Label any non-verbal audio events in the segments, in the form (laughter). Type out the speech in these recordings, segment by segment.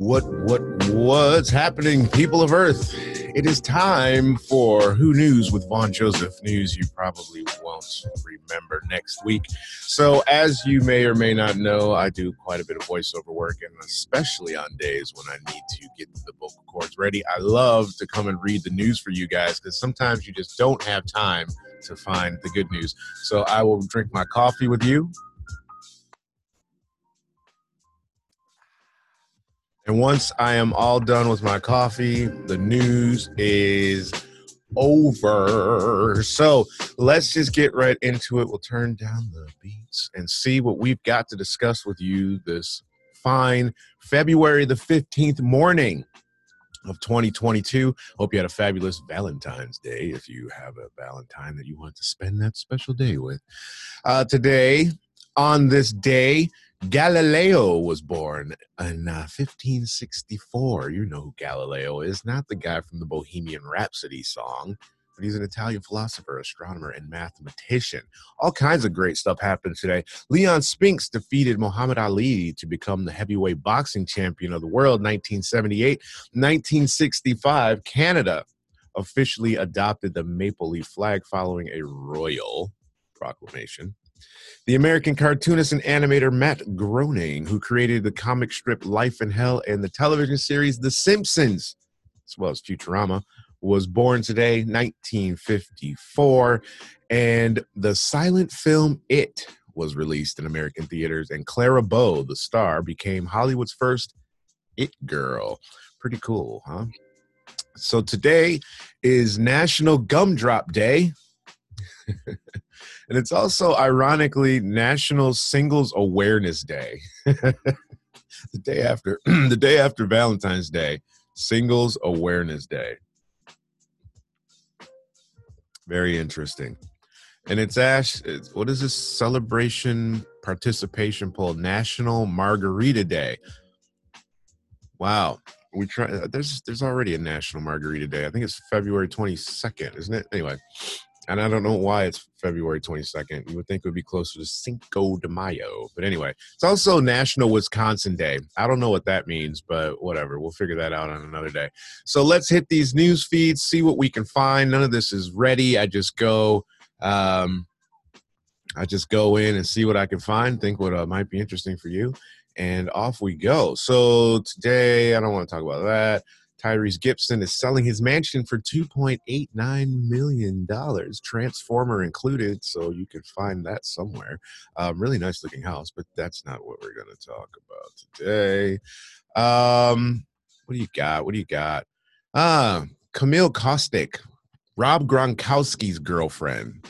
What what what's happening, people of Earth? It is time for Who KNews with Vaughn Johseph. News you probably won't remember next week. So, as you may or may not know, I do quite a bit of voiceover work, and especially on days when I need to get the vocal cords ready, I love to come and read the news for you guys because sometimes you just don't have time to find the good news. So, I will drink my coffee with you And once I am all done with my coffee, the news is over. So let's just get right into it. We'll turn down the beats and see what we've got to discuss with you this fine February the 15th morning of 2022. Hope you had a fabulous Valentine's Day if you have a Valentine that you want to spend that special day with. Uh, today, on this day, Galileo was born in uh, 1564. You know who Galileo is, not the guy from the Bohemian Rhapsody song, but he's an Italian philosopher, astronomer, and mathematician. All kinds of great stuff happened today. Leon Spinks defeated Muhammad Ali to become the heavyweight boxing champion of the world 1978. 1965, Canada officially adopted the maple leaf flag following a royal proclamation. The American cartoonist and animator Matt Groening, who created the comic strip Life in Hell and the television series The Simpsons, as well as Futurama, was born today, 1954. And the silent film It was released in American theaters, and Clara Bow, the star, became Hollywood's first It girl. Pretty cool, huh? So today is National Gumdrop Day. (laughs) and it's also ironically National Singles Awareness Day. (laughs) the day after (clears throat) the day after Valentine's Day, Singles Awareness Day. Very interesting. And it's Ash, it's, what is this celebration participation poll? National Margarita Day. Wow. We try uh, there's there's already a National Margarita Day. I think it's February 22nd, isn't it? Anyway, and I don't know why it's February 22nd. You would think it would be closer to Cinco de Mayo. But anyway, it's also National Wisconsin Day. I don't know what that means, but whatever. We'll figure that out on another day. So let's hit these news feeds, see what we can find. None of this is ready. I just go. Um, I just go in and see what I can find, think what uh, might be interesting for you, and off we go. So today, I don't want to talk about that. Tyrese Gibson is selling his mansion for $2.89 million, Transformer included, so you can find that somewhere. Um, really nice looking house, but that's not what we're going to talk about today. Um, what do you got? What do you got? Ah, Camille Kostek, Rob Gronkowski's girlfriend.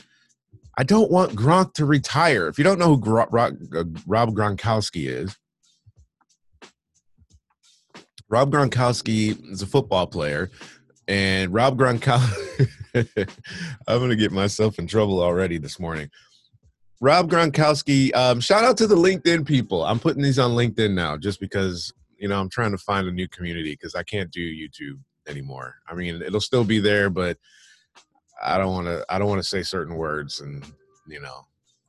I don't want Gronk to retire. If you don't know who uh, Rob Gronkowski is, Rob Gronkowski is a football player, and Rob Gronkowski. (laughs) I'm going to get myself in trouble already this morning. Rob Gronkowski, um, shout out to the LinkedIn people. I'm putting these on LinkedIn now just because, you know, I'm trying to find a new community because I can't do YouTube anymore. I mean, it'll still be there, but I don't want to, I don't want to say certain words and, you know,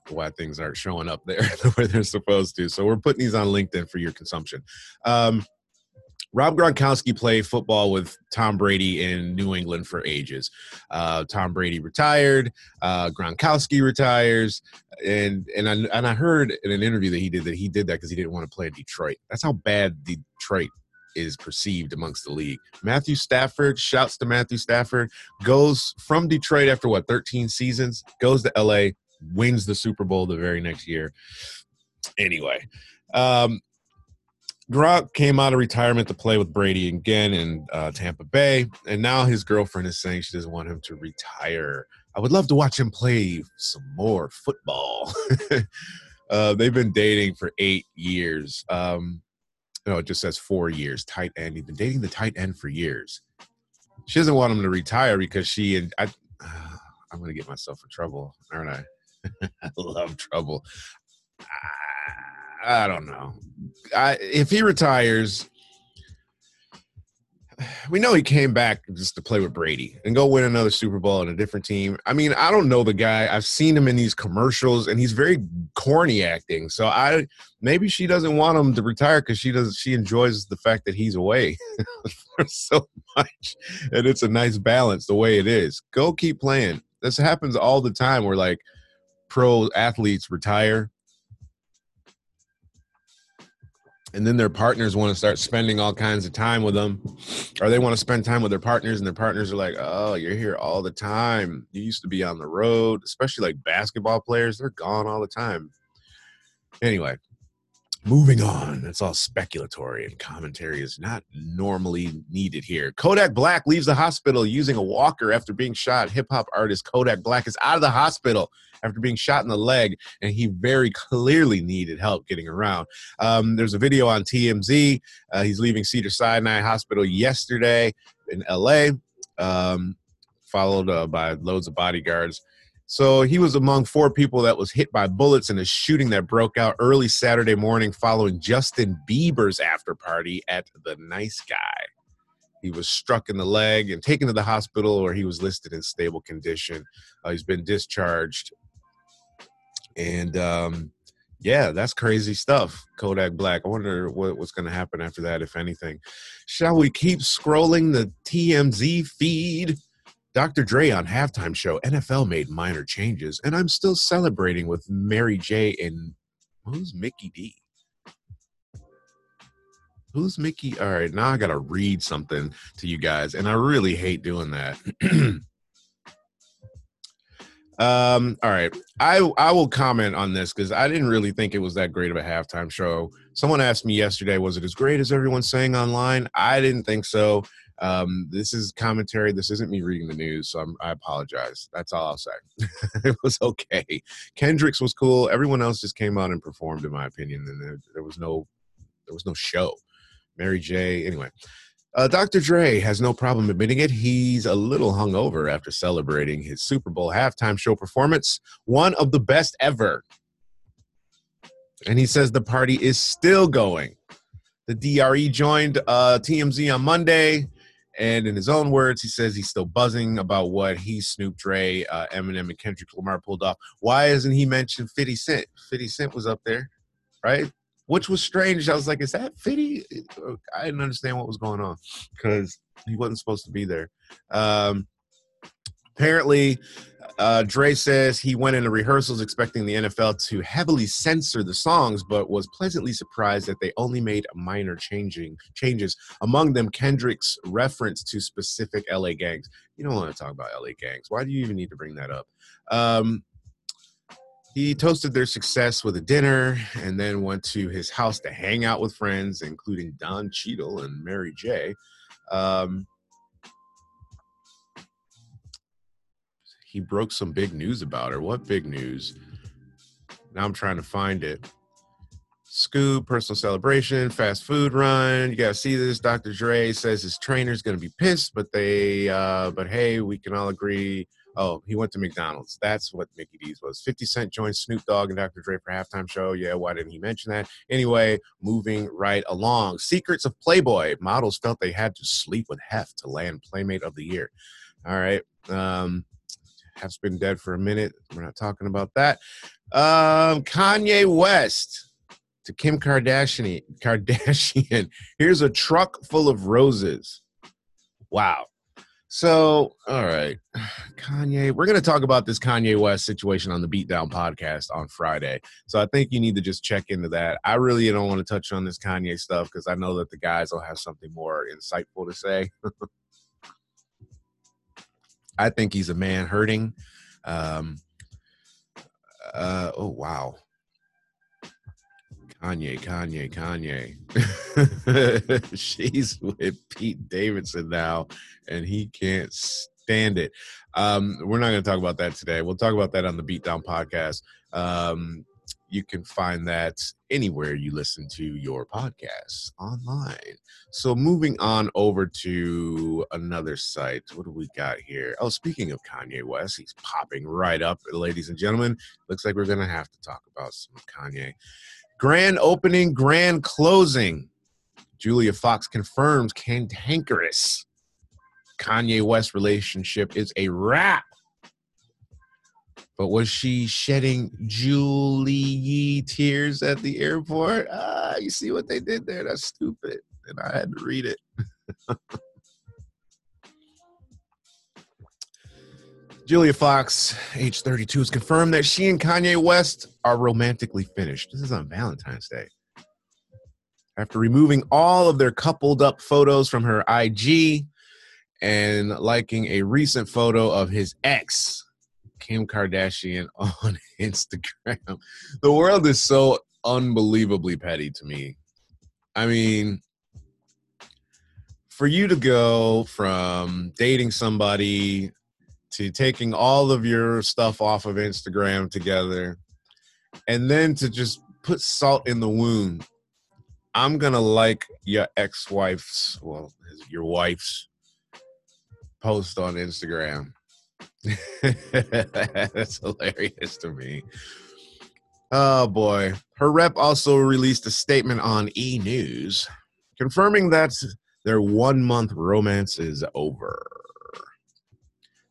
why things aren't showing up there (laughs) the way they're supposed to. So we're putting these on LinkedIn for your consumption. Um, Rob Gronkowski played football with Tom Brady in New England for ages. Uh, Tom Brady retired. Uh, Gronkowski retires, and and I, and I heard in an interview that he did that he did that because he didn't want to play in Detroit. That's how bad Detroit is perceived amongst the league. Matthew Stafford, shouts to Matthew Stafford, goes from Detroit after what 13 seasons, goes to LA, wins the Super Bowl the very next year. Anyway, um, Gronk came out of retirement to play with Brady again in uh, Tampa Bay, and now his girlfriend is saying she doesn't want him to retire. I would love to watch him play some more football. (laughs) uh, they've been dating for eight years. Um, no, it just says four years. Tight end. He's been dating the tight end for years. She doesn't want him to retire because she and I. Uh, (sighs) I'm gonna get myself in trouble, aren't I? (laughs) I love trouble. Don't know. I, if he retires, we know he came back just to play with Brady and go win another Super Bowl on a different team. I mean, I don't know the guy. I've seen him in these commercials, and he's very corny acting. So I maybe she doesn't want him to retire because she does. She enjoys the fact that he's away (laughs) so much, and it's a nice balance the way it is. Go keep playing. This happens all the time. Where like pro athletes retire and then their partners want to start spending all kinds of time with them. Or they want to spend time with their partners and their partners are like oh you're here all the time. You used to be on the road. Especially like basketball players they're gone all the time. Anyway moving on it's all speculatory and commentary is not normally needed here kodak black leaves the hospital using a walker after being shot hip-hop artist kodak black is out of the hospital after being shot in the leg, and he very clearly needed help getting around. Um, there's a video on TMZ. Uh, he's leaving Cedar Sinai Hospital yesterday in LA, um, followed uh, by loads of bodyguards. So he was among four people that was hit by bullets in a shooting that broke out early Saturday morning following Justin Bieber's after party at the Nice Guy. He was struck in the leg and taken to the hospital where he was listed in stable condition. Uh, he's been discharged and um, yeah, that's crazy stuff. Kodak Black. I wonder what, what's going to happen after that, if anything. Shall we keep scrolling the TMZ feed? Dr. Dre on halftime show. NFL made minor changes, and I'm still celebrating with Mary J. and who's Mickey D? Who's Mickey? All right, now I got to read something to you guys, and I really hate doing that. (clears throat) Um, all right. I I will comment on this because I didn't really think it was that great of a halftime show. Someone asked me yesterday, was it as great as everyone's saying online? I didn't think so. Um, this is commentary. This isn't me reading the news, so I'm, i apologize. That's all I'll say. (laughs) it was okay. Kendricks was cool. Everyone else just came out and performed, in my opinion, and there, there was no there was no show. Mary J. Anyway, uh, Dr. Dre has no problem admitting it. He's a little hungover after celebrating his Super Bowl halftime show performance, one of the best ever. And he says the party is still going. The DRE joined uh, TMZ on Monday, and in his own words, he says he's still buzzing about what he, Snoop Dre, uh, Eminem, and Kendrick Lamar pulled off. Why isn't he mentioned 50 Cent? 50 Cent was up there, right? which was strange. I was like, is that Fitty? I didn't understand what was going on because he wasn't supposed to be there. Um, apparently, uh, Dre says he went into rehearsals expecting the NFL to heavily censor the songs, but was pleasantly surprised that they only made minor changing changes. Among them, Kendrick's reference to specific LA gangs. You don't want to talk about LA gangs. Why do you even need to bring that up? Um, he toasted their success with a dinner and then went to his house to hang out with friends, including Don Cheadle and Mary J. Um, he broke some big news about her. What big news? Now I'm trying to find it. Scoop, personal celebration, fast food run. You gotta see this. Dr. Dre says his trainer's gonna be pissed, but they, uh, but hey, we can all agree Oh, he went to McDonald's. That's what Mickey D's was. 50 Cent joined Snoop Dogg and Dr. Dre for halftime show. Yeah, why didn't he mention that? Anyway, moving right along. Secrets of Playboy. Models felt they had to sleep with Hef to land Playmate of the Year. All right. Um, Hef's been dead for a minute. We're not talking about that. Um, Kanye West to Kim Kardashian. Kardashian. (laughs) Here's a truck full of roses. Wow. So, all right, (sighs) Kanye, we're going to talk about this Kanye West situation on the Beatdown podcast on Friday. So, I think you need to just check into that. I really don't want to touch on this Kanye stuff because I know that the guys will have something more insightful to say. (laughs) I think he's a man hurting. Um, uh, oh, wow. Kanye, Kanye, Kanye. (laughs) She's with Pete Davidson now, and he can't stand it. Um, we're not going to talk about that today. We'll talk about that on the Beatdown podcast. Um, you can find that anywhere you listen to your podcasts online. So, moving on over to another site. What do we got here? Oh, speaking of Kanye West, he's popping right up, ladies and gentlemen. Looks like we're to have to talk about some Kanye. Grand opening, grand closing. Julia Fox confirms cantankerous Kanye West relationship is a wrap. But was she shedding Julie tears at the airport? Ah, you see what they did there? That's stupid. And I had to read it. (laughs) Julia Fox, age 32, has confirmed that she and Kanye West are romantically finished. This is on Valentine's Day. After removing all of their coupled up photos from her IG and liking a recent photo of his ex, Kim Kardashian, (laughs) on Instagram. The world is so unbelievably petty to me. I mean, for you to go from dating somebody to taking all of your stuff off of Instagram together and then to just put salt in the wound. I'm going to like your ex wife's, well, your wife's post on Instagram. (laughs) That's hilarious to me. Oh boy. Her rep also released a statement on E News confirming that their one month romance is over.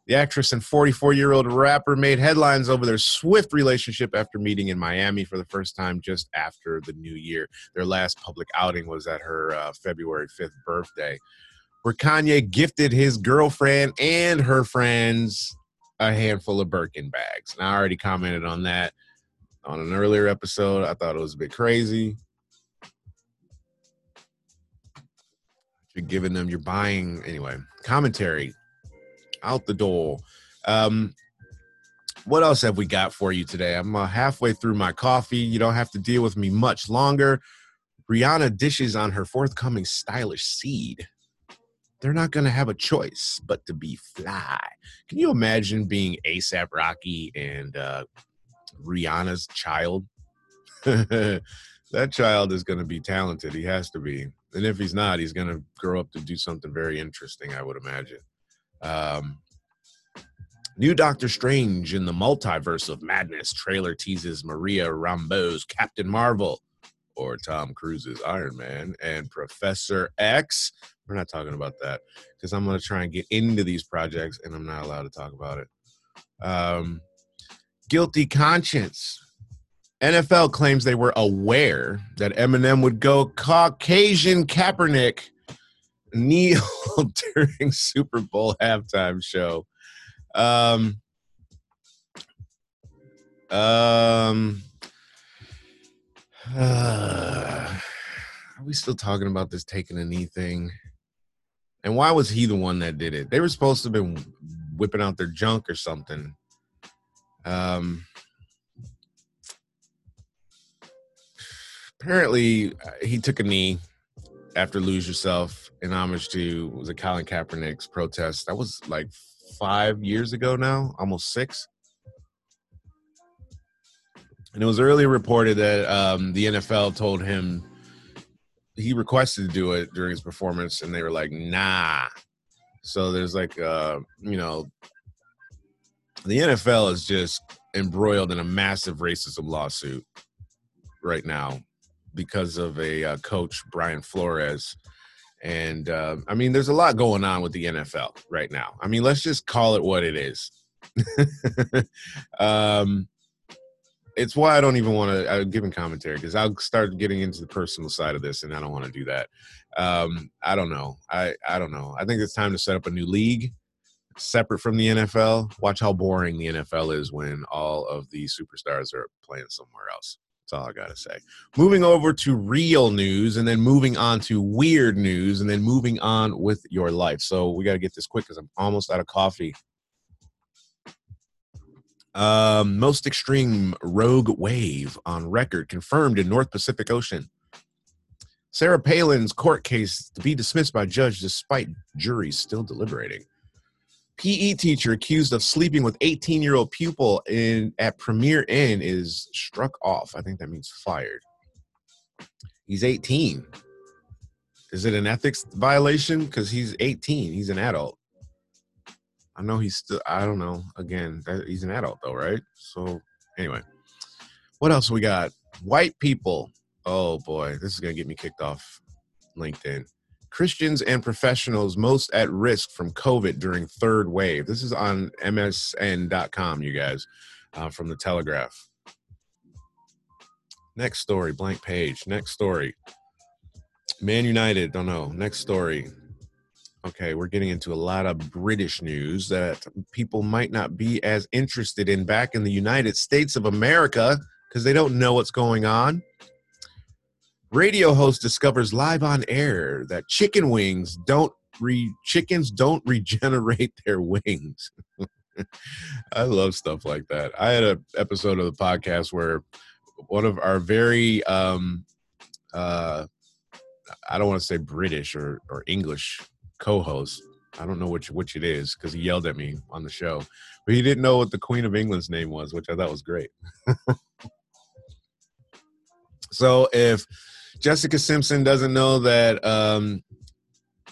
The actress and 44 year old rapper made headlines over their swift relationship after meeting in Miami for the first time just after the new year. Their last public outing was at her uh, February 5th birthday, where Kanye gifted his girlfriend and her friends a handful of Birkin bags. And I already commented on that on an earlier episode. I thought it was a bit crazy. You're giving them, you're buying, anyway, commentary out the door. Um, what else have we got for you today? I'm uh, halfway through my coffee. You don't have to deal with me much longer. Rihanna dishes on her forthcoming stylish seed. They're not going to have a choice but to be fly. Can you imagine being ASAP Rocky and uh, Rihanna's child? (laughs) that child is going to be talented. He has to be. And if he's not, he's going to grow up to do something very interesting, I would imagine. Um, new Doctor Strange in the Multiverse of Madness trailer teases Maria Rambeau's Captain Marvel or Tom Cruise's Iron Man and Professor X. We're not talking about that because I'm going to try and get into these projects and I'm not allowed to talk about it. Um, guilty conscience. NFL claims they were aware that Eminem would go Caucasian Kaepernick kneel (laughs) during Super Bowl halftime show. Um, um, uh, are we still talking about this taking a knee thing? And why was he the one that did it? They were supposed to have been whipping out their junk or something. Um, apparently, uh, he took a knee after Lose Yourself in homage to was it Colin Kaepernick's protest. That was like five years ago now, almost six. And it was earlier reported that um, the NFL told him he requested to do it during his performance, and they were like, "Nah." So there's like, uh, you know, the NFL is just embroiled in a massive racism lawsuit right now because of a uh, coach Brian Flores. And uh, I mean, there's a lot going on with the NFL right now. I mean, let's just call it what it is. (laughs) um, it's why I don't even want to uh, give him commentary because I'll start getting into the personal side of this, and I don't want to do that. Um, I don't know. I I don't know. I think it's time to set up a new league separate from the NFL. Watch how boring the NFL is when all of the superstars are playing somewhere else. That's all I got to say. Moving over to real news and then moving on to weird news and then moving on with your life. So we got to get this quick because I'm almost out of coffee. Um, most extreme rogue wave on record confirmed in North Pacific Ocean. Sarah Palin's court case to be dismissed by judge despite juries still deliberating. PE teacher accused of sleeping with 18 year old pupil in at Premier Inn is struck off. I think that means fired. He's 18. Is it an ethics violation? Because he's 18. He's an adult. I know he's still. I don't know. Again, he's an adult though, right? So anyway, what else we got? White people. Oh boy, this is gonna get me kicked off LinkedIn. Christians and professionals most at risk from COVID during third wave. This is on MSN.com, you guys, uh, from the Telegraph. Next story, blank page. Next story. Man United, don't know. Next story. Okay, we're getting into a lot of British news that people might not be as interested in back in the United States of America because they don't know what's going on. Radio host discovers live on air that chicken wings don't re chickens don't (laughs) regenerate their wings. (laughs) I love stuff like that. I had an episode of the podcast where one of our very um uh I don't want to say British or or English co-host. I don't know which which it is because he yelled at me on the show, but he didn't know what the Queen of England's name was, which I thought was great. (laughs) so if Jessica Simpson doesn't know that um,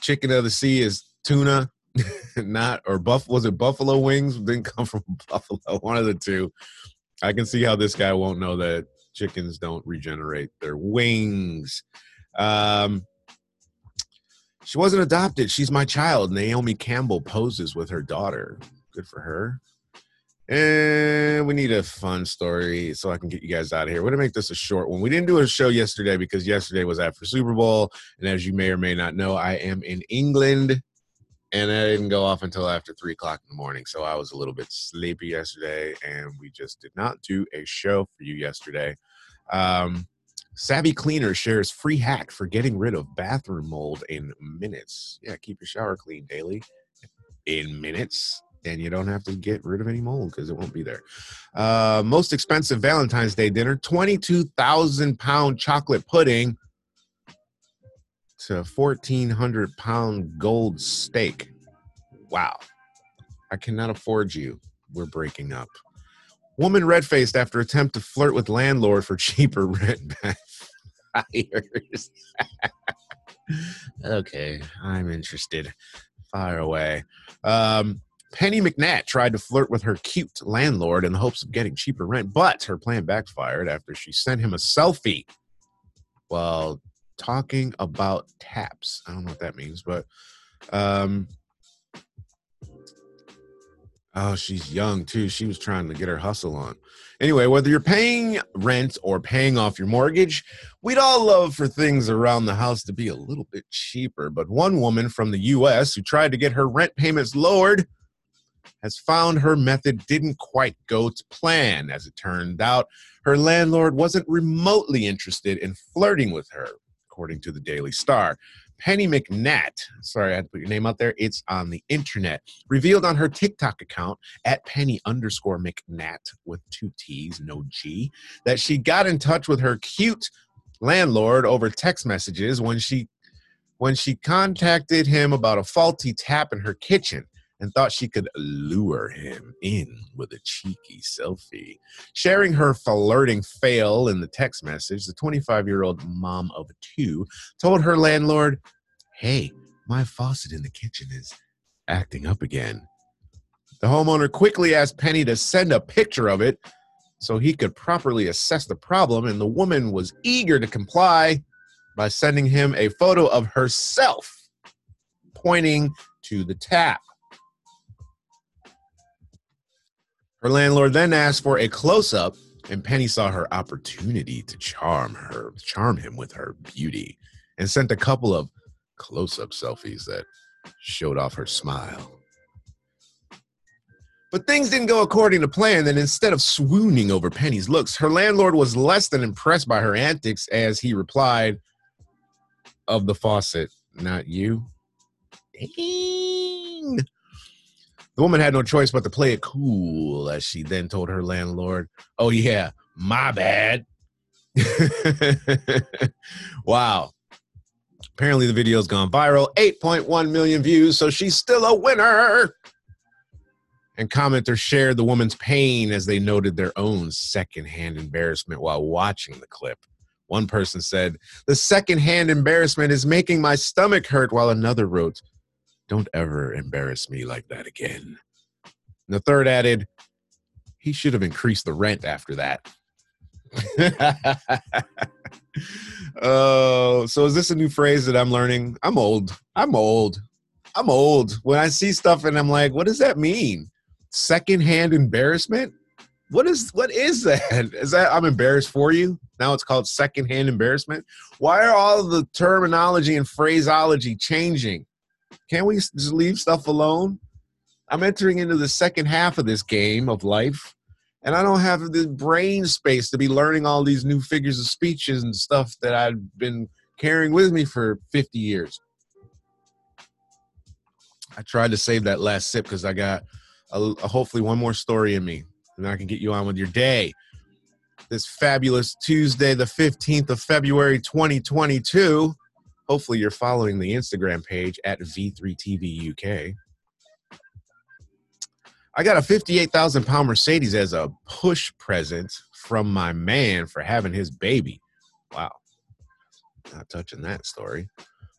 chicken of the sea is tuna, (laughs) not or buff was it buffalo wings? Didn't come from (laughs) buffalo. One of the two. I can see how this guy won't know that chickens don't regenerate their wings. Um, she wasn't adopted. She's my child. Naomi Campbell poses with her daughter. Good for her. And we need a fun story so I can get you guys out of here. We're to make this a short one. We didn't do a show yesterday because yesterday was after Super Bowl. And as you may or may not know, I am in England and I didn't go off until after three o'clock in the morning. So I was a little bit sleepy yesterday and we just did not do a show for you yesterday. Um, Savvy Cleaner shares free hack for getting rid of bathroom mold in minutes. Yeah, keep your shower clean daily in minutes and you don't have to get rid of any mold because it won't be there. Uh, most expensive Valentine's Day dinner 22,000 pound chocolate pudding to 1,400 pound gold steak. Wow. I cannot afford you. We're breaking up. Woman red faced after attempt to flirt with landlord for (laughs) cheaper rent (laughs) okay, I'm interested. Fire away. Um, Penny McNatt tried to flirt with her cute landlord in the hopes of getting cheaper rent, but her plan backfired after she sent him a selfie while talking about taps. I don't know what that means, but um oh, she's young too. She was trying to get her hustle on. Anyway, whether you're paying rent or paying off your mortgage, we'd all love for things around the house to be a little bit cheaper. But one woman from the US who tried to get her rent payments lowered has found her method didn't quite go to plan. As it turned out, her landlord wasn't remotely interested in flirting with her, according to the Daily Star. Penny McNatt, sorry I had to put your name out there, it's on the internet, revealed on her TikTok account at Penny underscore McNatt with two T's, no G, that she got in touch with her cute landlord over text messages when she when she contacted him about a faulty tap in her kitchen and thought she could lure him in with a cheeky selfie. Sharing her flirting fail in the text message, the 25 year old mom of two told her landlord, Hey, my faucet in the kitchen is acting up again. The homeowner quickly asked Penny to send a picture of it so he could properly assess the problem, and the woman was eager to comply by sending him a photo of herself pointing to the tap. Her landlord then asked for a close up, and Penny saw her opportunity to charm her, charm him with her beauty, and sent a couple of close up selfies that showed off her smile. But things didn't go according to plan, and instead of swooning over Penny's looks, her landlord was less than impressed by her antics as he replied, Of the faucet, not you. Dang. The woman had no choice but to play it cool as she then told her landlord, Oh, yeah, my bad. (laughs) wow. Apparently, the video's gone viral 8.1 million views, so she's still a winner. And commenters shared the woman's pain as they noted their own secondhand embarrassment while watching the clip. One person said, The secondhand embarrassment is making my stomach hurt, while another wrote, don't ever embarrass me like that again. And the third added, He should have increased the rent after that. (laughs) Oh, so is this a new phrase that I'm learning? I'm old. I'm old. I'm old. When I see stuff and I'm like, what does that mean? Secondhand embarrassment? What is what is that? (laughs) Is that I'm embarrassed for you? Now it's called secondhand embarrassment. Why are all the terminology and phraseology changing? Can't we just leave stuff alone? I'm entering into the second half of this game of life, and I don't have the brain space to be learning all these new figures of speeches and stuff that I've been carrying with me for 50 years. I tried to save that last sip because I got a, a, hopefully one more story in me, and I can get you on with your day. This fabulous Tuesday, the 15th of February, 2022. Hopefully, you're following the Instagram page at V3TV UK. I got a 58,000 pound Mercedes as a push present from my man for having his baby. Wow. Not touching that story.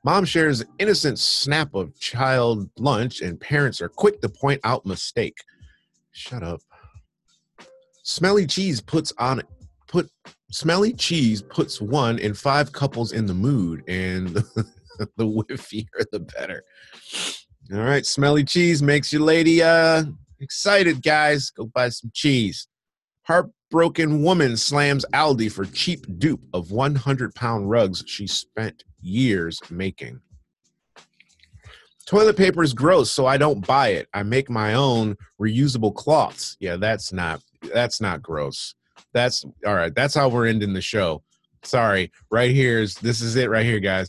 Mom shares innocent snap of child lunch, and parents are quick to point out mistake. Shut up. Smelly cheese puts on put smelly cheese puts one in five couples in the mood, and (laughs) the, the whiffier the better. All right, smelly cheese makes your lady uh excited, guys. Go buy some cheese. Heartbroken woman slams Aldi for cheap dupe of 100 pound rugs she spent years making. Toilet paper is gross, so I don't buy it. I make my own reusable cloths. Yeah, that's not that's not gross. That's all right. That's how we're ending the show. Sorry. Right here is this is it right here, guys.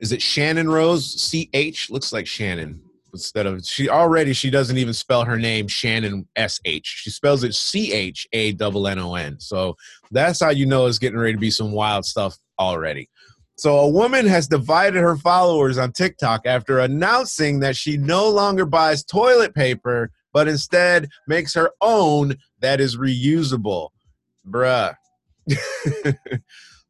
Is it Shannon Rose? C H looks like Shannon instead of she already she doesn't even spell her name Shannon S H. She spells it C H A double N O N. So that's how you know it's getting ready to be some wild stuff already. So a woman has divided her followers on TikTok after announcing that she no longer buys toilet paper, but instead makes her own that is reusable. Bruh. (laughs)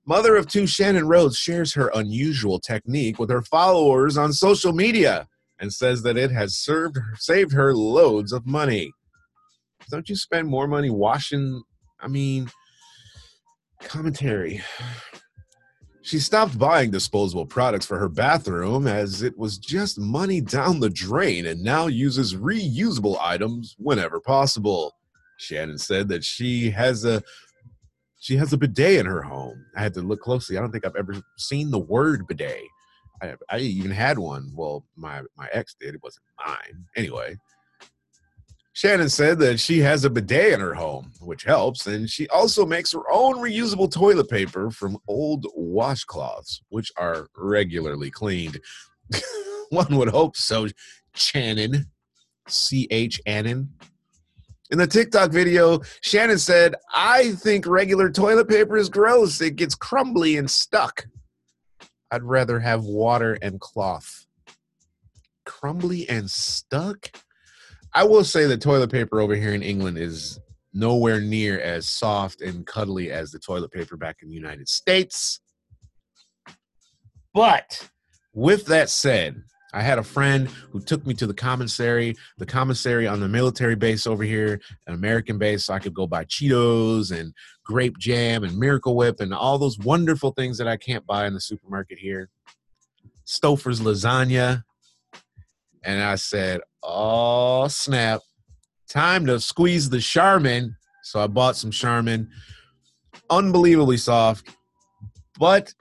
Mother of two Shannon Rhodes shares her unusual technique with her followers on social media and says that it has served saved her loads of money. Don't you spend more money washing? I mean, commentary. She stopped buying disposable products for her bathroom as it was just money down the drain and now uses reusable items whenever possible. Shannon said that she has a she has a bidet in her home. I had to look closely. I don't think I've ever seen the word bidet. I, I even had one. Well, my my ex did. It wasn't mine. Anyway, Shannon said that she has a bidet in her home, which helps, and she also makes her own reusable toilet paper from old washcloths, which are regularly cleaned. (laughs) One would hope so, Shannon. C H Annan. In the TikTok video, Shannon said, I think regular toilet paper is gross. It gets crumbly and stuck. I'd rather have water and cloth. Crumbly and stuck? I will say that toilet paper over here in England is nowhere near as soft and cuddly as the toilet paper back in the United States. But with that said, I had a friend who took me to the commissary, the commissary on the military base over here, an American base, so I could go buy Cheetos and grape jam and Miracle Whip and all those wonderful things that I can't buy in the supermarket here. Stouffer's lasagna. And I said, oh, snap. Time to squeeze the Charmin. So I bought some Charmin. Unbelievably soft. But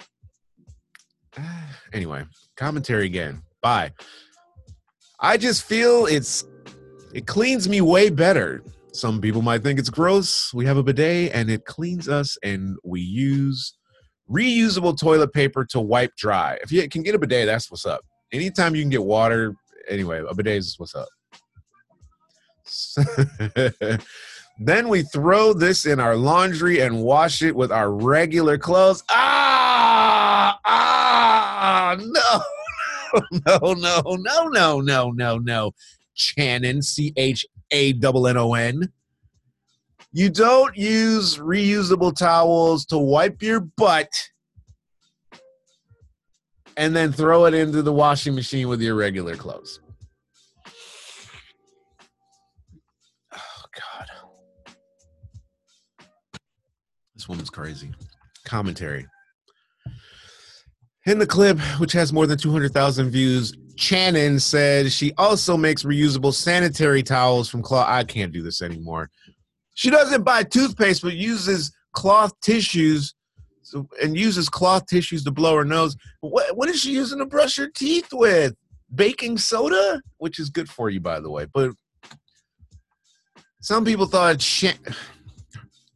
(sighs) anyway, commentary again. Bye. I just feel it's it cleans me way better. Some people might think it's gross. We have a bidet and it cleans us and we use reusable toilet paper to wipe dry. If you can get a bidet, that's what's up. Anytime you can get water, anyway, a bidet is what's up. (laughs) then we throw this in our laundry and wash it with our regular clothes. Ah, ah, no. (laughs) no, no, no, no, no, no, no. Channon, C H A N N O N. You don't use reusable towels to wipe your butt and then throw it into the washing machine with your regular clothes. Oh, God. This woman's crazy. commentary. In the clip, which has more than 200,000 views, Channon said she also makes reusable sanitary towels from cloth. I can't do this anymore. She doesn't buy toothpaste, but uses cloth tissues so, and uses cloth tissues to blow her nose. What, what is she using to brush her teeth with? Baking soda, which is good for you, by the way. But some people thought Shan-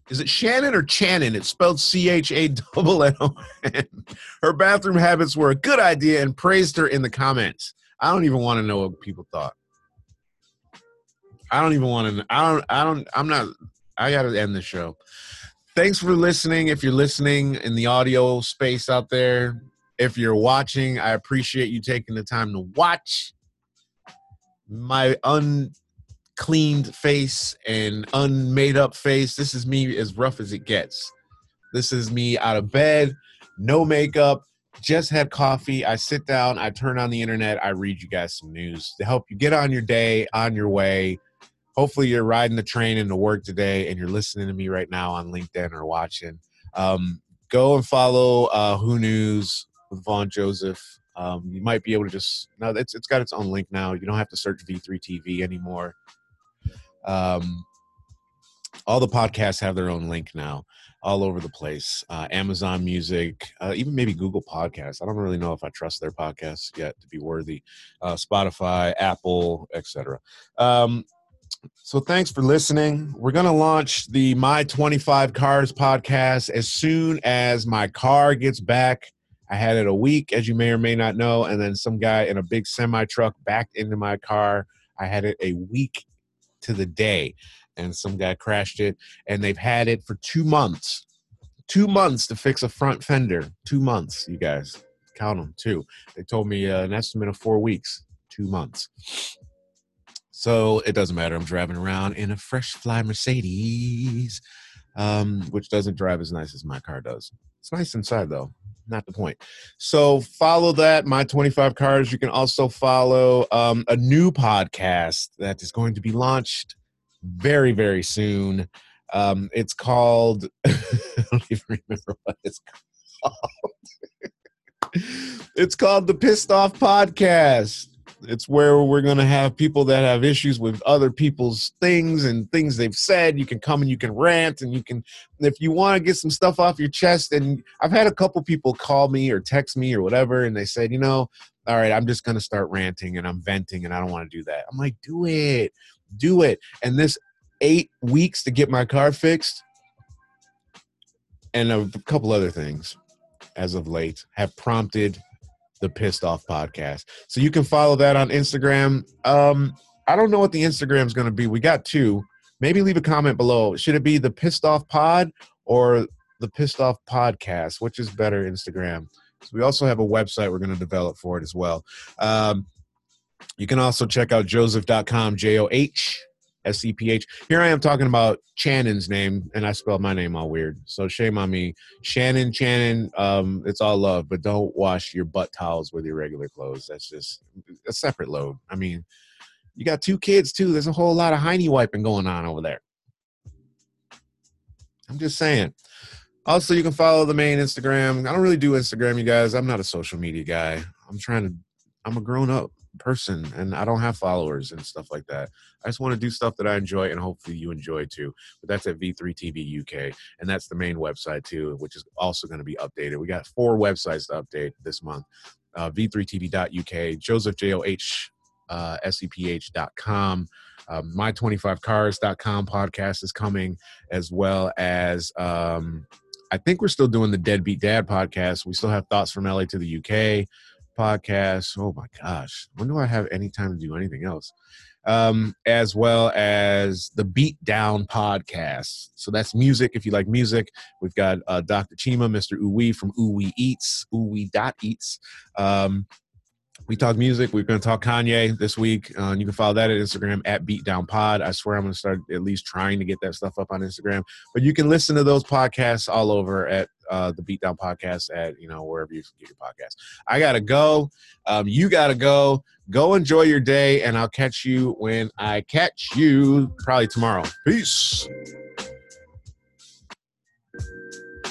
is it Shannon or Channon? It's spelled C H A double N O N. Her bathroom habits were a good idea and praised her in the comments. I don't even want to know what people thought. I don't even want to. I don't. I don't. I'm not. I got to end the show. Thanks for listening. If you're listening in the audio space out there, if you're watching, I appreciate you taking the time to watch my un cleaned face and unmade up face. This is me as rough as it gets. This is me out of bed, no makeup, just had coffee. I sit down, I turn on the internet, I read you guys some news to help you get on your day, on your way. Hopefully, you're riding the train into work today and you're listening to me right now on LinkedIn or watching. Um, go and follow uh, Who KNews with Vaughn Johseph. Um, you might be able to just no, it's it's got its own link now. You don't have to search V3 TV anymore. Um, all the podcasts have their own link now, all over the place. Uh, Amazon Music, uh, even maybe Google Podcasts. I don't really know if I trust their podcasts yet to be worthy. Uh, Spotify, Apple, etc. Um, so thanks for listening. We're gonna launch the My 25 Cars podcast as soon as my car gets back. I had it a week, as you may or may not know, and then some guy in a big semi truck backed into my car. I had it a week to the day and some guy crashed it and they've had it for two months. Two months to fix a front fender. Two months you guys. Count them two. They told me uh, an estimate of four weeks. Two months. So it doesn't matter. I'm driving around in a fresh fly mercedes um, which doesn't drive as nice as my car does. It's nice inside though not the point. So follow that, my 25 cars. You can also follow um, a new podcast that is going to be launched very, very soon. Um, it's called, (laughs) I don't even remember what it's called. (laughs) it's called the Pissed Off Podcast. It's where we're going to have people that have issues with other people's things and things they've said. You can come and you can rant and you can, if you want to get some stuff off your chest. And I've had a couple people call me or text me or whatever, and they said, you know, all right, I'm just going to start ranting and I'm venting and I don't want to do that. I'm like, do it, do it. And this eight weeks to get my car fixed and a couple other things as of late have prompted the Pissed Off Podcast. So you can follow that on Instagram. Um, I don't know what the Instagram is going to be. We got two. Maybe leave a comment below. Should it be the Pissed Off Pod or the Pissed Off Podcast? Which is better, Instagram? So we also have a website we're going to develop for it as well. Um, you can also check out johseph.com, J O H S E P H. Here I am talking about Channon's name, and I spelled my name all weird. So shame on me. Shannon, Channon, um, it's all love, but don't wash your butt towels with your regular clothes. That's just a separate load. I mean, you got two kids too. There's a whole lot of hiney wiping going on over there. I'm just saying. Also, you can follow the main Instagram. I don't really do Instagram, you guys. I'm not a social media guy. I'm trying to, I'm a grown up person and I don't have followers and stuff like that. I just want to do stuff that I enjoy and hopefully you enjoy too. But that's at V3TV UK and that's the main website too, which is also going to be updated. We got four websites to update this month. Uh, V3TV.UK, Johseph uh, seph.com. Um, my25cars.com podcast is coming as well as um, I think we're still doing the Deadbeat Dad podcast. We still have thoughts from LA to the UK podcast. Oh my gosh, when do I have any time to do anything else? Um, as well as the Beat Down podcast. So that's music. If you like music, we've got uh, Dr. Chima, Mr. Uwe from Uwe Eats, Uwe dot Eats. Um, we talk music. We're going to talk Kanye this week. Uh, you can follow that at Instagram at Beatdown Pod. I swear I'm going to start at least trying to get that stuff up on Instagram. But you can listen to those podcasts all over at uh, the Beatdown Podcast at you know wherever you get your podcast. I gotta go. Um, you gotta go. Go enjoy your day, and I'll catch you when I catch you probably tomorrow. Peace.